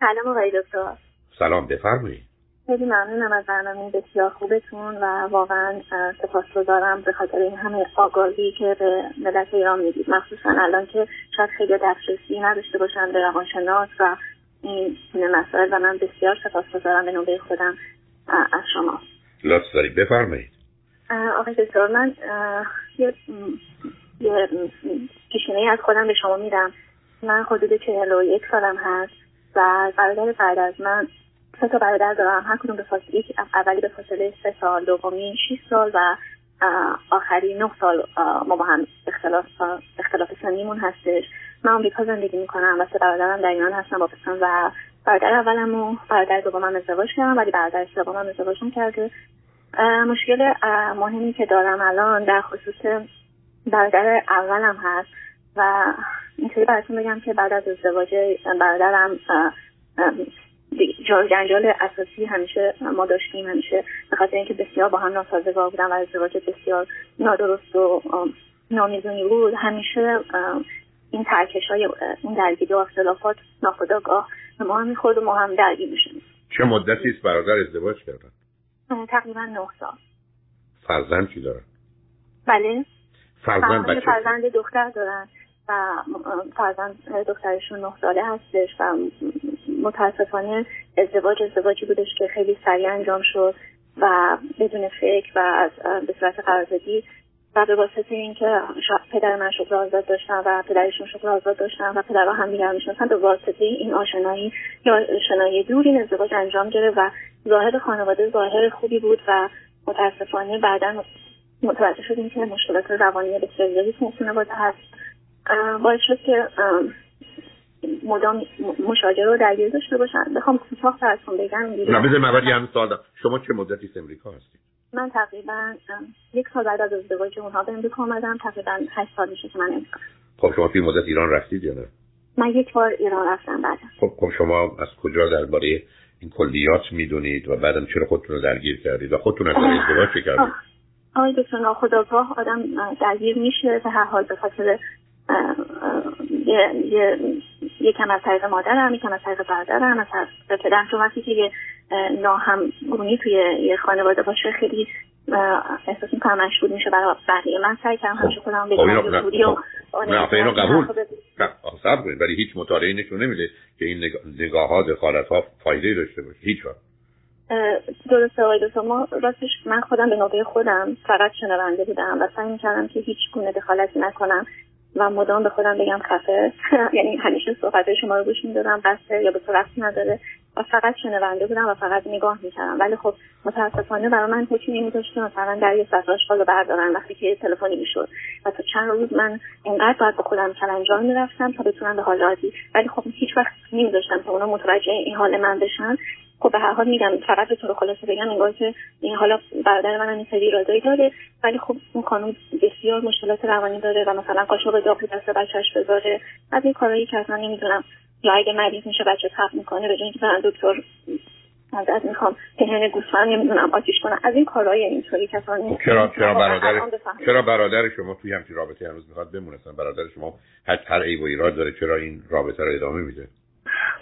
سلام آقای دکتر. سلام بفرمایید. خیلی ممنونم از برنامه بسیار خوبتون و واقعا سپاسگزارم به خاطر این همه آگاهی که به ملت ایران می‌دید. مخصوصا الان که شاید خیلی دسترسی نداشته باشن به روانشناس و این مسائل و من بسیار سپاسگزارم به نوبه خودم از شما. لطف دارید. بفرمایید. آقای دکتر من یه, یه پیشینه از خودم به شما میدم. من حدود چهل و یک سالم هست. و برادر بعد از من سه تا برادر دارم هر کدوم به فاصله اولی به فاصله سه سال دومی 6 سال و آخری نه سال ما با هم اختلاف اختلاف سنیمون هستش. من آمریکا زندگی می‌کنم و سه برادرم در ایران هستم با پسان و برادر اولم و برادر دومم ازدواج کردم ولی برادر سومم ازدواج کرده مشکل مهمی که دارم الان در خصوص برادر اولم هست. و اینطوری براتون بگم که بعد از ازدواج برادرم جنجال اساسی همیشه ما داشتیم همیشه به خاطر اینکه بسیار با هم ناسازگار بودن و ازدواج بسیار نادرست و نامیزونی بود همیشه این ترکش های این درگیری و اختلافات ناخداگاه ما هم می‌خورد و ما هم درگیر میشیم چه مدتی است برادر ازدواج کردن؟ تقریبا نه سال. فرزند چی دارن؟ بله. فرزند بچه. فرزند دختر دارن. و فرزند دخترشون نه ساله هستش و متاسفانه ازدواج ازدواجی بودش که خیلی سریع انجام شد و بدون فکر و از به صورت قراردادی و به واسطه اینکه پدر من شغل آزاد داشتن و پدرشون شغل آزاد داشتن و پدرها هم دیگر می‌شناسن به واسطه این آشنایی یا آشنایی دور این ازدواج انجام گرفت و ظاهر خانواده ظاهر خوبی بود و متاسفانه بعدا متوجه شدیم که مشکلات روانی بسیار زیادی تو خانواده هست. باعث شد که مدام مشاجره رو درگیر داشته باشن. بخوام کوتاه براتون بگم نه بذار من هم سوال شما چه مدتی امریکا هستید؟ من تقریبا یک سال بعد از ازدواج اونها به امریکا آمدم. تقریبا هشت سال میشه که من امریکا. خب شما توی مدت ایران رفتید یا نه؟ من یک بار ایران رفتم بعد. خب خب شما از کجا درباره این کلیات می‌دونید و بعدم چرا خودتون رو درگیر کردید و خودتون از ازدواج چه کردید؟ آقای دکتر ناخداگاه آدم درگیر میشه به هر حال به خاطر یه یه کم از طریق مادرم یکم از طریق برادرم از طریق پدرم. چون وقتی که یه ناهمگونی توی یه خانواده باشه خیلی احساس می‌کنم مشغول میشه برای بقیه. من سعی کردم همیشه خودم بگم. بودی و نه اینو قبول. صبر کنید. ولی هیچ مطالعه نشون نمیده که این نگاه ها دخالت ها فایده داشته باشه. هیچ وقت. درسته آقای دکتر. ما راستش من خودم به نوبه خودم فقط شنونده بودم و سعی می‌کردم که هیچ گونه دخالتی نکنم. و مدام به خودم بگم خفه. یعنی همیشه صحبت شما رو گوش می‌دادم بسته یا به تو رفتی نداره. و فقط شنونده بودم و فقط نگاه می‌کردم. ولی خب متاسفانه برای من حکمی نمیداشت که مثلا در یه سطح آشغال بردارن وقتی که تلفنی می‌شد. و تا چند روز من اینقدر باید به خودم کلنجار می‌رفتم تا بتونم به حال راضی ولی خب هیچ وقت نمیداشتم که اونا متوجه این حال من بشن. خب به هر حال میگم فقط به طور خلاصه بگم انگار که این حالا برادر من این سری ایرادایی داره ولی خب اون خانم بسیار مشکلات روانی داره و مثلا قاشق داغ دست بچهش بذاره. از این کارهایی که اصلا نمی‌دونم. یا اگه مریض میشه بچه تب می‌کنه به جای اینکه برن دکتر از می‌خوام پهن گوسفند نمی‌دونم آتیش کنم. از این کارهای اینطوری که خب چرا چرا برادر چرا برادر شما توی همچین رابطه هنوز می‌خواد بمونه؟ برادر شما هر هر عیب و ایراد داره چرا این رابطه رو ادامه میده؟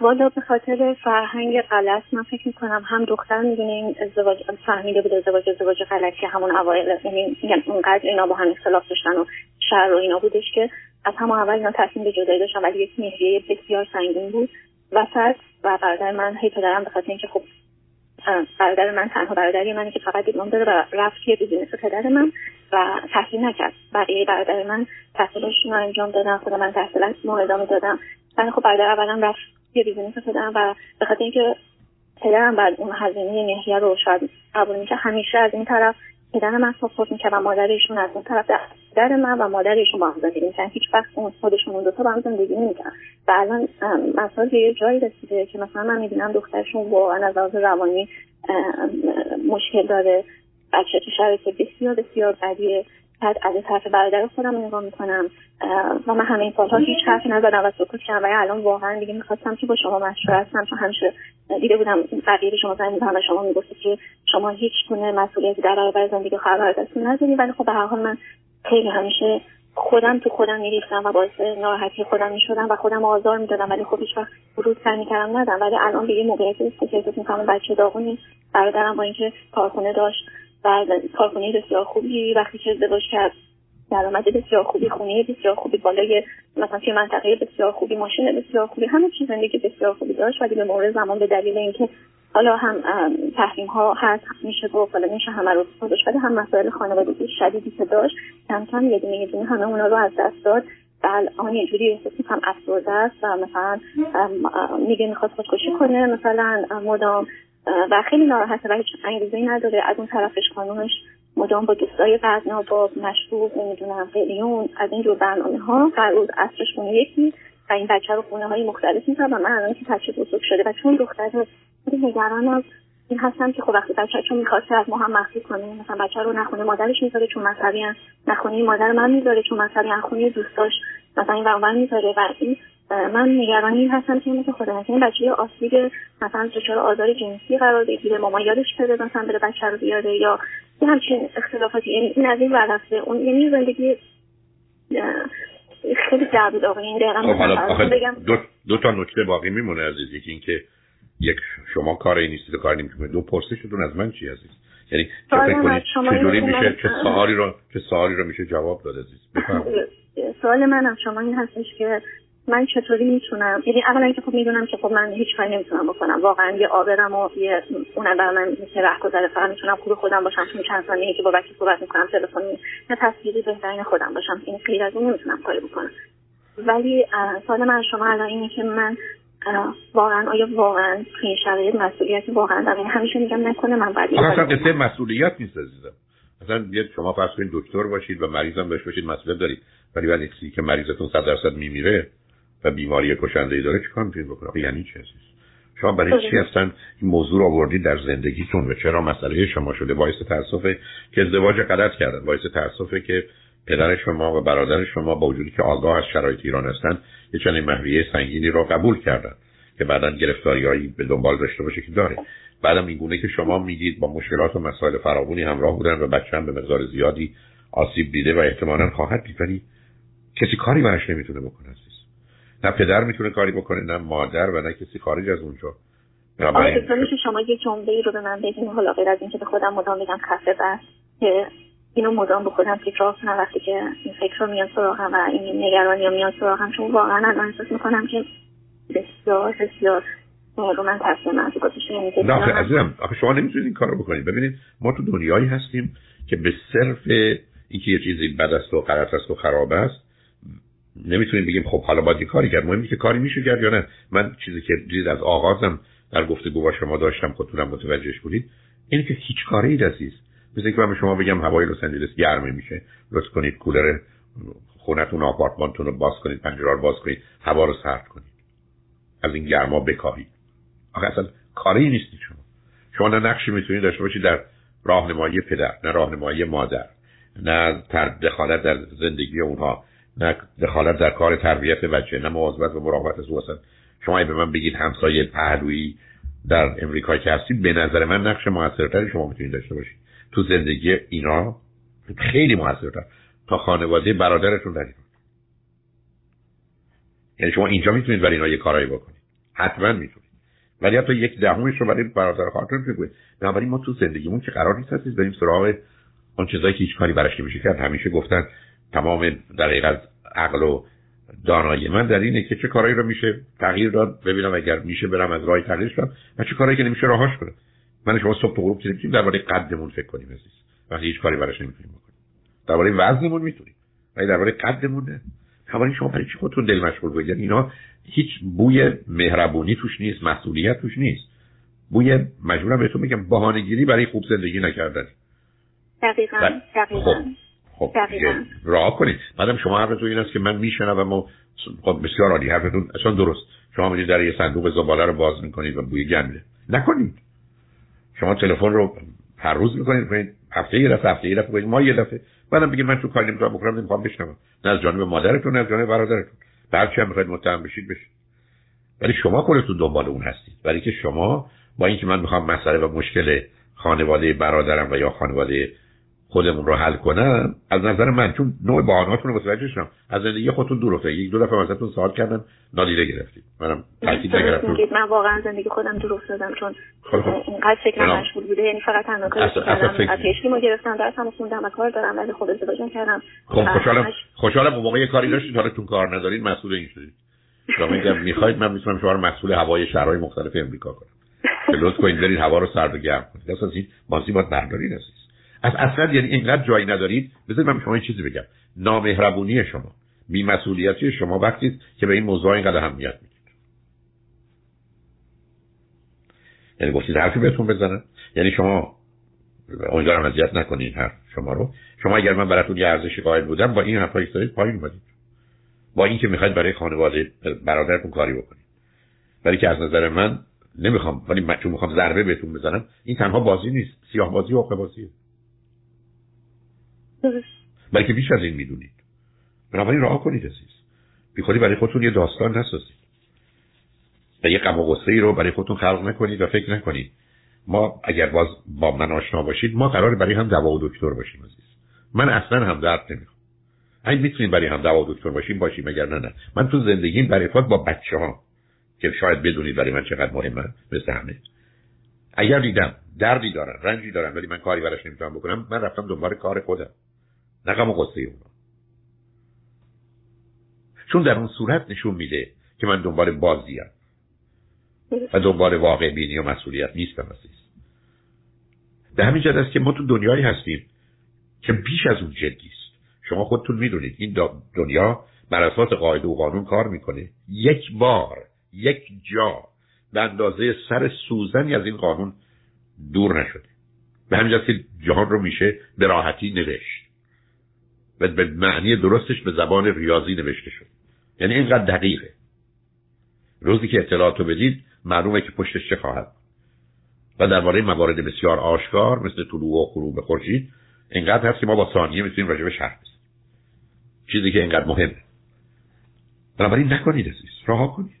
والا به خاطر فرهنگ غلط من فکر می‌کنم هم دختر می‌دونه این ازدواج فهمیده بود ازدواج ازدواج غلطی همون اوایل یعنی اونقدر اینا با هم اختلاف داشتن و شر و اینا بودش که از همون اول اینا تصمیم به جدایی داشتن ولی یک مهریه بسیار سنگین بود. وسط و برادر من هی پدرم به خاطر اینکه خب برادر من تنها برادری منه که فقط دیپلم داره و رفت توی business پدر من و تحصیل نکرد. بقیه برادر من تحصیلشون رو انجام دادن خود من تحصیلات ادامه دادم. ولی خب برادر اولم رفت یه business خودم و به خاطر اینکه پدرم بعد اون هزینه مهریه رو شاید قبول میشه همیشه از این طرف پدر من support می‌کرد و مادرشون از اون طرف در من و مادرشون با هم زندگی می‌کردن. هیچ وقت اون خودشون اون دوتا با هم زندگی نمی‌کردن. و الان مثلا یه جایی رسیده که مثلا من می‌بینم دخترشون واقعا از روانی مشکل داره. بچه تو شرایط بسیار بسیار بدیه. بعد از طرف برادر خودم نگاه می‌کنم و من همه این سالها هیچ حرفی نزدم و سکوت کردم و الان واقعا دیگه می‌خواستم که با شما مشورت کنم چون همیشه دیده بودم بقیه شما زنگ و شما می‌گفتید که شما هیچ گونه مسئولیتی در برابر زندگی خواهر دستتون نداری ولی خب به هر حال من خیلی همیشه خودم تو خودم میریختم و باعث ناراحتی خودم می‌شدم و خودم آزار می‌دادم ولی خب هیچ وقت بروز سعی می‌کردم ندم ولی الان به یه موقعیتی است که احساس می‌کنم بچه داغونی برادرم با اینکه کارخونه داشت. و کارخونه بسیار خوبی وقتی که ازدواج کرد درآمد بسیار خوبی خونه بسیار خوبی بالای مثلا توی منطقه بسیار خوبی ماشین بسیار خوبی همه چیز زندگی بسیار خوبی داشت ولی به مورد زمان به دلیل اینکه حالا هم تحریم ها هست میشه گفت حالا میشه همه رو داشت ولی هم مسائل خانوادگی شدیدی که داشت کم کم یه دونه یه دونه همه اونا رو از دست داد. و الان یه جوری احساس هم افسرده است و مثلا میگه می‌خواد خودکشی کنه مثلا مدام و خیلی ناراحته و هیچ انگیزه نداره. از اون طرفش خانومش مدام با دوستای غذا با مشروب نمی‌دونم قلیون از این جور برنامه ها هر روز عصرش خونه یکی و این بچه رو خونه های مختلف میزن و من الان که بچه بزرگ شده و چون دختر نگران از این هستم که خب وقتی بچه چون می‌خواسته از ما هم مخفی کنه مثلا بچه رو نخونه مادرش می‌ذاره چون مذهبی نخونه مادر من می‌ذاره چون مذهبی خونه دوستاش مثلا این ور می‌ذاره و این من نگرانی هستم که مثل خدا این بچه آسیب مثلا دچار آزار جنسی قرار بگیره ماما یادش بده مثلا بره بچه رو بیاره یا یه همچین اختلافاتی. یعنی این از این ورفته اون یعنی زندگی خیلی جعبید آقا این خب بگم. دو, دو تا نکته باقی میمونه عزیز یکی اینکه یک شما کاری نیستید و کاری نمی‌کنید. دو پرسشتون از من چی عزیز؟ یعنی چه فکر کنید چجوری میشه چه سوالی رو چه سوالی رو میشه جواب داد عزیز؟ سوال منم. شما این هستش که من چطوری می‌تونم؟ یعنی اولا که خب می‌دونم که خب من هیچ کاری نمی‌تونم بکنم. واقعا یه آبرم و یه اون برای من مثل گذره فقط می‌تونم خوب خودم باشم. چون چند ثانیه که با بچه صحبت می‌کنم تلفنی نه تصویری بهترین خودم باشم. این غیر از این نمی‌تونم کاری بکنم. ولی سوال من شما الان اینه که من واقعا آیا واقعا تو این شرایط مسئولیتی واقعا دارم؟ همیشه میگم نکنه من بعد اصلا قصه مسئولیت نیست عزیزم. مثلا یه شما فرض کنید دکتر باشید و مریضم بهش باشید مسئولیت دارید. ولی وقتی که مریضتون 100 درصد میمیره و بیماری کشنده ای داره چیکار می‌تونید بکنید؟ یعنی چی عزیز؟ شما برای چی هستن این موضوع رو آوردید در زندگیتون و چرا مسئله شما شده؟ باعث تاسفه که ازدواج غلط کردن. باعث تاسفه که پدر شما و برادر شما با وجودی که آگاه از شرایط ایران هستن یه چنین محویه سنگینی را قبول کردن که بعدا گرفتاریهایی به دنبال داشته باشه که داره. بعدم این گونه که شما میگید با مشکلات و مسائل فراوانی همراه بودن و بچه هم به مقدار زیادی آسیب دیده و احتمالا خواهد دید ولی کسی کاری براش نمی‌تونه بکنه. نه پدر می‌تونه کاری بکنه نه مادر و نه کسی خارج از اونجا. آره میشه شما یه جمله رو به من بگین حالا غیر از اینکه به خودم مدام میگم خفه بس که اینو مدام به خودم تکرار کنم وقتی که این فکر رو میاد سراغم و این نگرانی رو میاد سراغم چون واقعا الان احساس می‌کنم که بسیار بسیار رو من من گذاشته نه عزیزم آخه شما نمی‌تونید این کارو بکنید. ببینید ما تو دنیایی هستیم که به صرف اینکه یه چیزی بد است و غلط است و خراب است نمی‌تونیم بگیم خب حالا باید کاری کرد. مهمی که کاری میشه کرد یا نه. من چیزی که دید از آغازم در گفتگو با شما داشتم خودتونم متوجهش بودید اینه که هیچ کاری اید عزیز مثل که من به شما بگم هوای لس آنجلس گرمه میشه. لطف کنید کولر خونتون آپارتمانتون رو باز کنید پنجره رو باز کنید هوا رو سرد کنید. از این گرما بکاهید. آخه اصلا کاری نیستی شما. شما نه نقشی می‌تونید داشته باشید در راهنمایی پدر نه راهنمایی مادر نه دخالت در زندگی اونها. نه دخالت در کار تربیت بچه نه مواظبت و مراقبت از او شما به من بگید همسایه پهلویی در امریکا که هستید به نظر من نقش موثرتری شما می‌تونید داشته باشید. تو زندگی اینا خیلی موثرتر. تا خانواده برادرتون در یعنی شما اینجا می‌تونید برای اینا یه کارایی بکنید. حتما می‌تونید. ولی حتی یک دهمش رو برای برادر خواهرتون بگوید بنابراین ما تو زندگیمون که قرار نیست هستید بریم سراغ اون چیزایی که هیچ کاری براش نمیشه کرد. همیشه گفتن تمام دقیق از عقل و دانایی من در اینه که چه کارایی رو میشه تغییر داد. ببینم اگر میشه برم از راه تغییرش کنم و چه کارایی که نمیشه راهاش کنم. من شما صبح تا غروب نمی‌تونیم درباره قدمون فکر کنیم عزیز. وقتی هیچ کاری براش نمی‌تونیم بکنیم. درباره وزنمون می‌تونیم. ولی درباره قدمون نه شما برای چی خودتون دل مشغول کنید؟ یعنی اینا هیچ بوی مهربونی توش نیست مسئولیت توش نیست. بوی مجبورم بهتون میگم بهانه‌گیری برای خوب زندگی نکردن دقیقاً دقیقاً. خب. خب راه کنید. بعدم شما حرفتون این است که من میشنوم و خب بسیار عالی. حرفتون اصلا درست. شما میرید در یه صندوق زباله رو باز می‌کنید و بوی گنده نکنید. شما تلفن رو هر روز می‌کنید کنید هفته یه دفعه هفته یه دفعه ما یه دفعه. بعدم بگید من تو کاری نمی‌تونم بکنم نمی‌خوام بشنوم. نه از جانب مادرتون نه از جانب برادرتون. به چه می‌خواید متهم بشید بشید ولی شما خودتون دنبال اون هستید ولی که شما با اینکه من می‌خوام مسئله و مشکل خانواده برادرم و یا خانواده خودمون رو حل کنم از نظر من چون نوع بهانه‌هاتون رو متوجه شدم. از زندگی خودتون دور افتادید یک دو دفعه ازتون سوال کردم نادیده گرفتید منم تاکید نکردم. من واقعا زندگی خودم دور افتادم چون خب، خب. اینقدر فکر مشغول بوده. یعنی فقط تنها کاری که کردم از پیشگی ما گرفتم درسم خوندم و کار دارم ولی خود ازدواج کردم خب خوشحالم خوشحالم اون موقع کاری داشتید. حالا تون کار ندارید مسئول این شدید. شما میگم می‌خواید من می‌تونم شما رو مسئول هوای شهرهای مختلف امریکا کنم. که لطف کنید برید هوا رو سرد و گرم کنید اصلا این بازی باید برداری نسید از اصلا یعنی اینقدر جایی ندارید. بذارید من شما این چیزی بگم. نامهربونی شما بیمسئولیتی شما وقتی که به این موضوع اینقدر اهمیت می‌دید. یعنی گفتید حرفی بهتون بزنن. یعنی شما امیدوارم اذیت نکنید حرف شما رو. شما اگر من براتون یه ارزشی قائل بودم با این حرفا ایستادید پایین اومدید. با اینکه می‌خواید برای خانواده برادرتون کاری بکنید. ولی که از نظر من نمی‌خوام ولی من چون می‌خوام ضربه بهتون بزنم این تنها بازی نیست. سیاه بازی و بازیه بلکه بیش از این می‌دونید. بنابراین راه کنید عزیز. بی خودی برای خودتون یه داستان نسازید. و یه غم و رو برای خودتون خلق نکنید و فکر نکنید. ما اگر باز با من آشنا باشید ما قرار برای هم دوا و دکتر باشیم عزیز. من اصلا هم درد نمی‌خوام. این می‌تونیم برای هم دوا و دکتر باشیم باشیم اگر نه نه. من تو زندگیم برای خود با بچه ها که شاید بدونید برای من چقدر مهمه مثل همه. اگر دیدم دردی دارن رنجی دارن ولی من کاری براش نمی‌تونم بکنم من رفتم دنبال کار خودم. نه غم و غصه اونا چون در اون صورت نشون میده که من دنبال بازیم و دنبال واقع بینی و مسئولیت نیستم عزیز. به همین جد است که ما تو دنیایی هستیم که بیش از اون جدی است. شما خودتون می‌دونید این دنیا بر اساس قاعده و قانون کار می‌کنه. یک بار یک جا به اندازه سر سوزنی از این قانون دور نشده. به همین که جهان رو میشه به راحتی نوشت. و به معنی درستش به زبان ریاضی نوشته شد. یعنی اینقدر دقیقه. روزی که اطلاعاتو بدید معلومه که پشتش چه خواهد. و درباره موارد بسیار آشکار مثل طلوع و غروب خورشید اینقدر هست که ما با ثانیه می‌تونیم راجبش حرف بزنیم. چیزی که اینقدر مهمه. بنابراین نکنید عزیز رها کنید.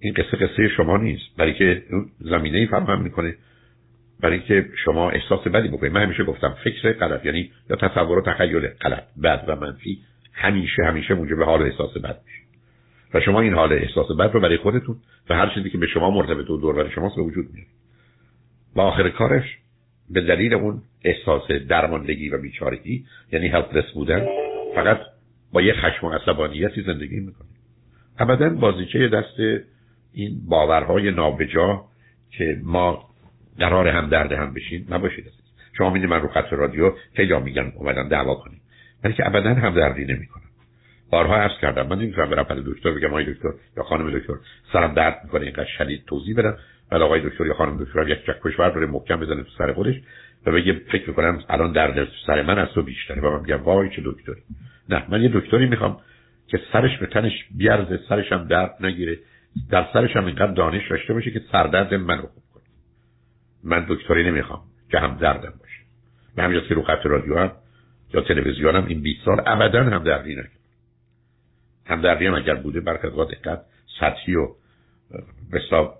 این قصه قصه شما نیست برای که زمینه ای فراهم می‌کنه. برای اینکه شما احساس بدی بکنید. من همیشه گفتم فکر غلط یعنی یا تصور و تخیل غلط. بد و منفی همیشه همیشه موجب حال احساس بد میشه. و شما این حال احساس بد رو برای خودتون و هر چیزی که به شما مرتبط و دور شماست به وجود میارید. و آخر کارش به دلیل اون احساس درماندگی و بیچارگی یعنی هلپلس بودن فقط با یه خشم و عصبانیتی زندگی می‌کنید ابدا بازیچه دست این باورهای نابجا که ما قرار هم درد هم بشین نباشید شما می‌دید من رو خط رادیو خیلی میگن اومدن دعوا کنیم. ولی که ابدا هم دردی نمی‌کنم. بارها عرض کردم من نمی‌تونم برم پل دکتر بگم آقای دکتر یا خانم دکتر سرم درد می‌کنه اینقدر شدید توضیح بدم. ولی آقای دکتر یا خانم دکتر یک چکش برداره محکم بزنه تو سر خودش و بگه فکر می‌کنم الان درد سر من از تو بیشتره. و من میگم وای چه دکتری. نه من یه دکتری می‌خوام که سرش به تنش بیارزه سرش هم درد نگیره در سرش هم اینقدر دانش داشته باشه که سردرد منو من دکتری نمی‌خوام که هم دردم باشه. به همین که رو خط رادیو هم یا تلویزیون هم این 20 سال ابدا هم دردی نکرد. هم دردی هم اگر بوده برکت دقت سطحی و بسا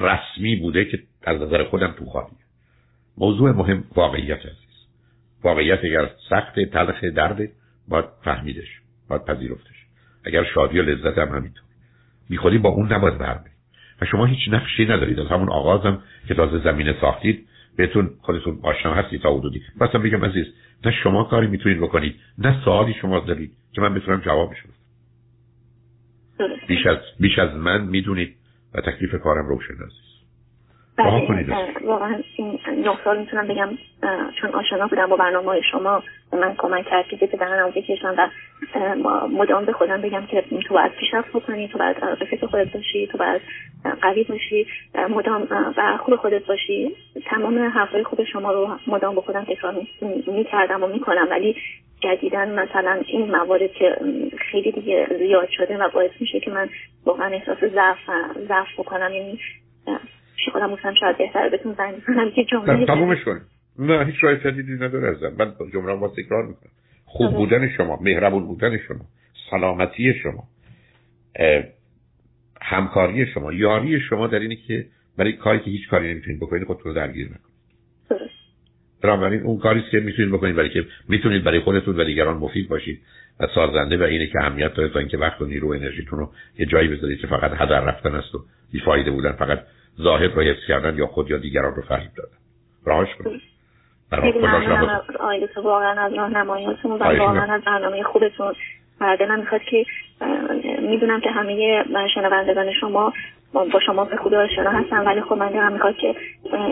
رسمی بوده که از نظر خودم تو موضوع مهم واقعیت عزیز. واقعیت اگر سخت تلخ درد باید فهمیدش باید پذیرفتش. اگر شادی و لذت هم همینطور. بی با اون نباید برمید و شما هیچ نقشی ندارید. از همون آغازم که تازه زمینه ساختید بهتون خودتون آشنا هستی تا حدودی. مثلا بگم عزیز نه شما کاری می‌تونید بکنید نه سوالی شما دارید که من بتونم جوابش بدم. بیش از بیش از من می‌دونید و تکلیف کارم روشن عزیز بله. واقعا این نه سال می‌تونم بگم چون آشنا بودم با برنامه شما من کمک کرد که به دهنم بکشم و مدام به خودم بگم که تو باید پیشرفت بکنی تو باید به فکر خودت باشی تو باید قوی باشی مدام و خوب خودت باشی. تمام حرفای خوب شما رو مدام به خودم تکرار می‌کردم و می‌کنم. ولی جدیدن مثلا این موارد که خیلی دیگه زیاد شده و باعث میشه که من واقعا احساس ضعف ضعف بکنم یعنی خودم گفتم شاید بهتر بهتون زنگ بزنم که جمله تمومش کنیم. نه هیچ راه جدیدی نداره ازم. من جمله با تکرار می‌کنم. خوب. بودن شما مهربون بودن شما سلامتی شما همکاری شما یاری شما در اینه که برای کاری که هیچ کاری نمی‌تونید بکنید خودتون رو درگیر نکنید. بنابراین اون کاری که می‌تونید بکنید برای که می‌تونید برای خودتون و دیگران مفید باشید و سازنده و اینه که اهمیت داره تا اینکه وقت و نیرو و انرژیتون رو یه جایی بذارید که فقط هدر رفتن است و بیفایده بودن فقط ظاهر رو حفظ کردن یا خود یا دیگران رو فریب دادن. راهش کنید خیلی ممنونم واقعا از راهنماییاتون و واقعا از برنامه خوبتون دلم می‌خواد که می‌دونم که همه شنوندگان شما با شما به خوبی آشنا هستن ولی خب من دلم می‌خواد که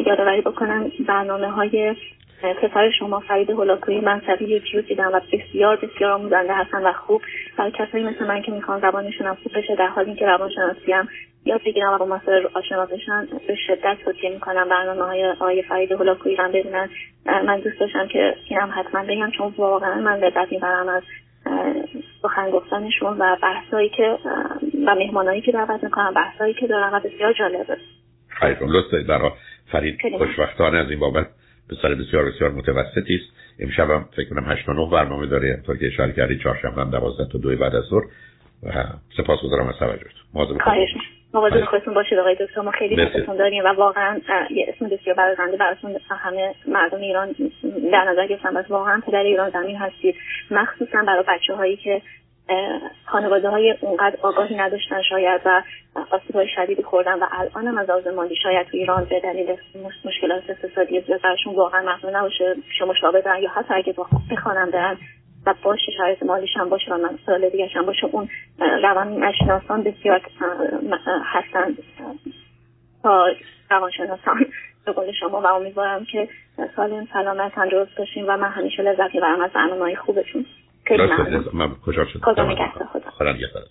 یادآوری بکنم برنامه های پسر شما فرید هولاکوی منصبی یوتیوب دیدم و بسیار بسیار آموزنده هستن و خوب. برای کسایی مثل من که می‌خوان زبانشون خوب بشه در حالی که روانشناسی هم یاد بگیرم و با مسائل آشنا بشن. به شدت توصیه می‌کنم برنامه های آقای فرید هولاکویی هم ببینن. من دوست داشتم که اینم حتما بگم چون واقعا من لذت می‌برم از سخن گفتنشون و بحثایی که و مهمانایی که دعوت می‌کنم بحثایی که دارم و بسیار جالبه. خیلی لطف دارید. فرید خوشبختانه از این بابت به سر بسیار بسیار متوسطی است. امشب هم فکر کنم 8 9 برنامه داره. همطور که اشاره کردی چهارشنبه هم 12 تا 2 بعد از ظهر. و سپاسگزارم از توجهتون. مواظب مواظب خودتون باشید آقای دکتر. ما خیلی دوستتون داریم و واقعا یه اسم بسیار برازنده براتون همه مردم ایران در نظر گرفتم بس واقعا پدر ایران زمین هستید. مخصوصا برای بچه هایی که خانواده های اونقدر آگاهی نداشتن شاید و آسیب های شدیدی خوردن و الان هم از آزماندی مالی شاید تو ایران به دلیل مشکلات اقتصادی زیاد برشون واقعا ممنون نباشه. شما مشابه دارن یا حتی اگه بخوانم برن و باشه شرایط مالیش هم باشه و من سال دیگه هم باشه اون روان اشناسان بسیار هستن. تا روانشناسان به قول شما و امیدوارم که سالم سلامت تندرست باشیم و من همیشه لذت می‌برم از برنامه خوبتون. خیلی ممنون. خدا نگهدار خدا. خدا نگهدار.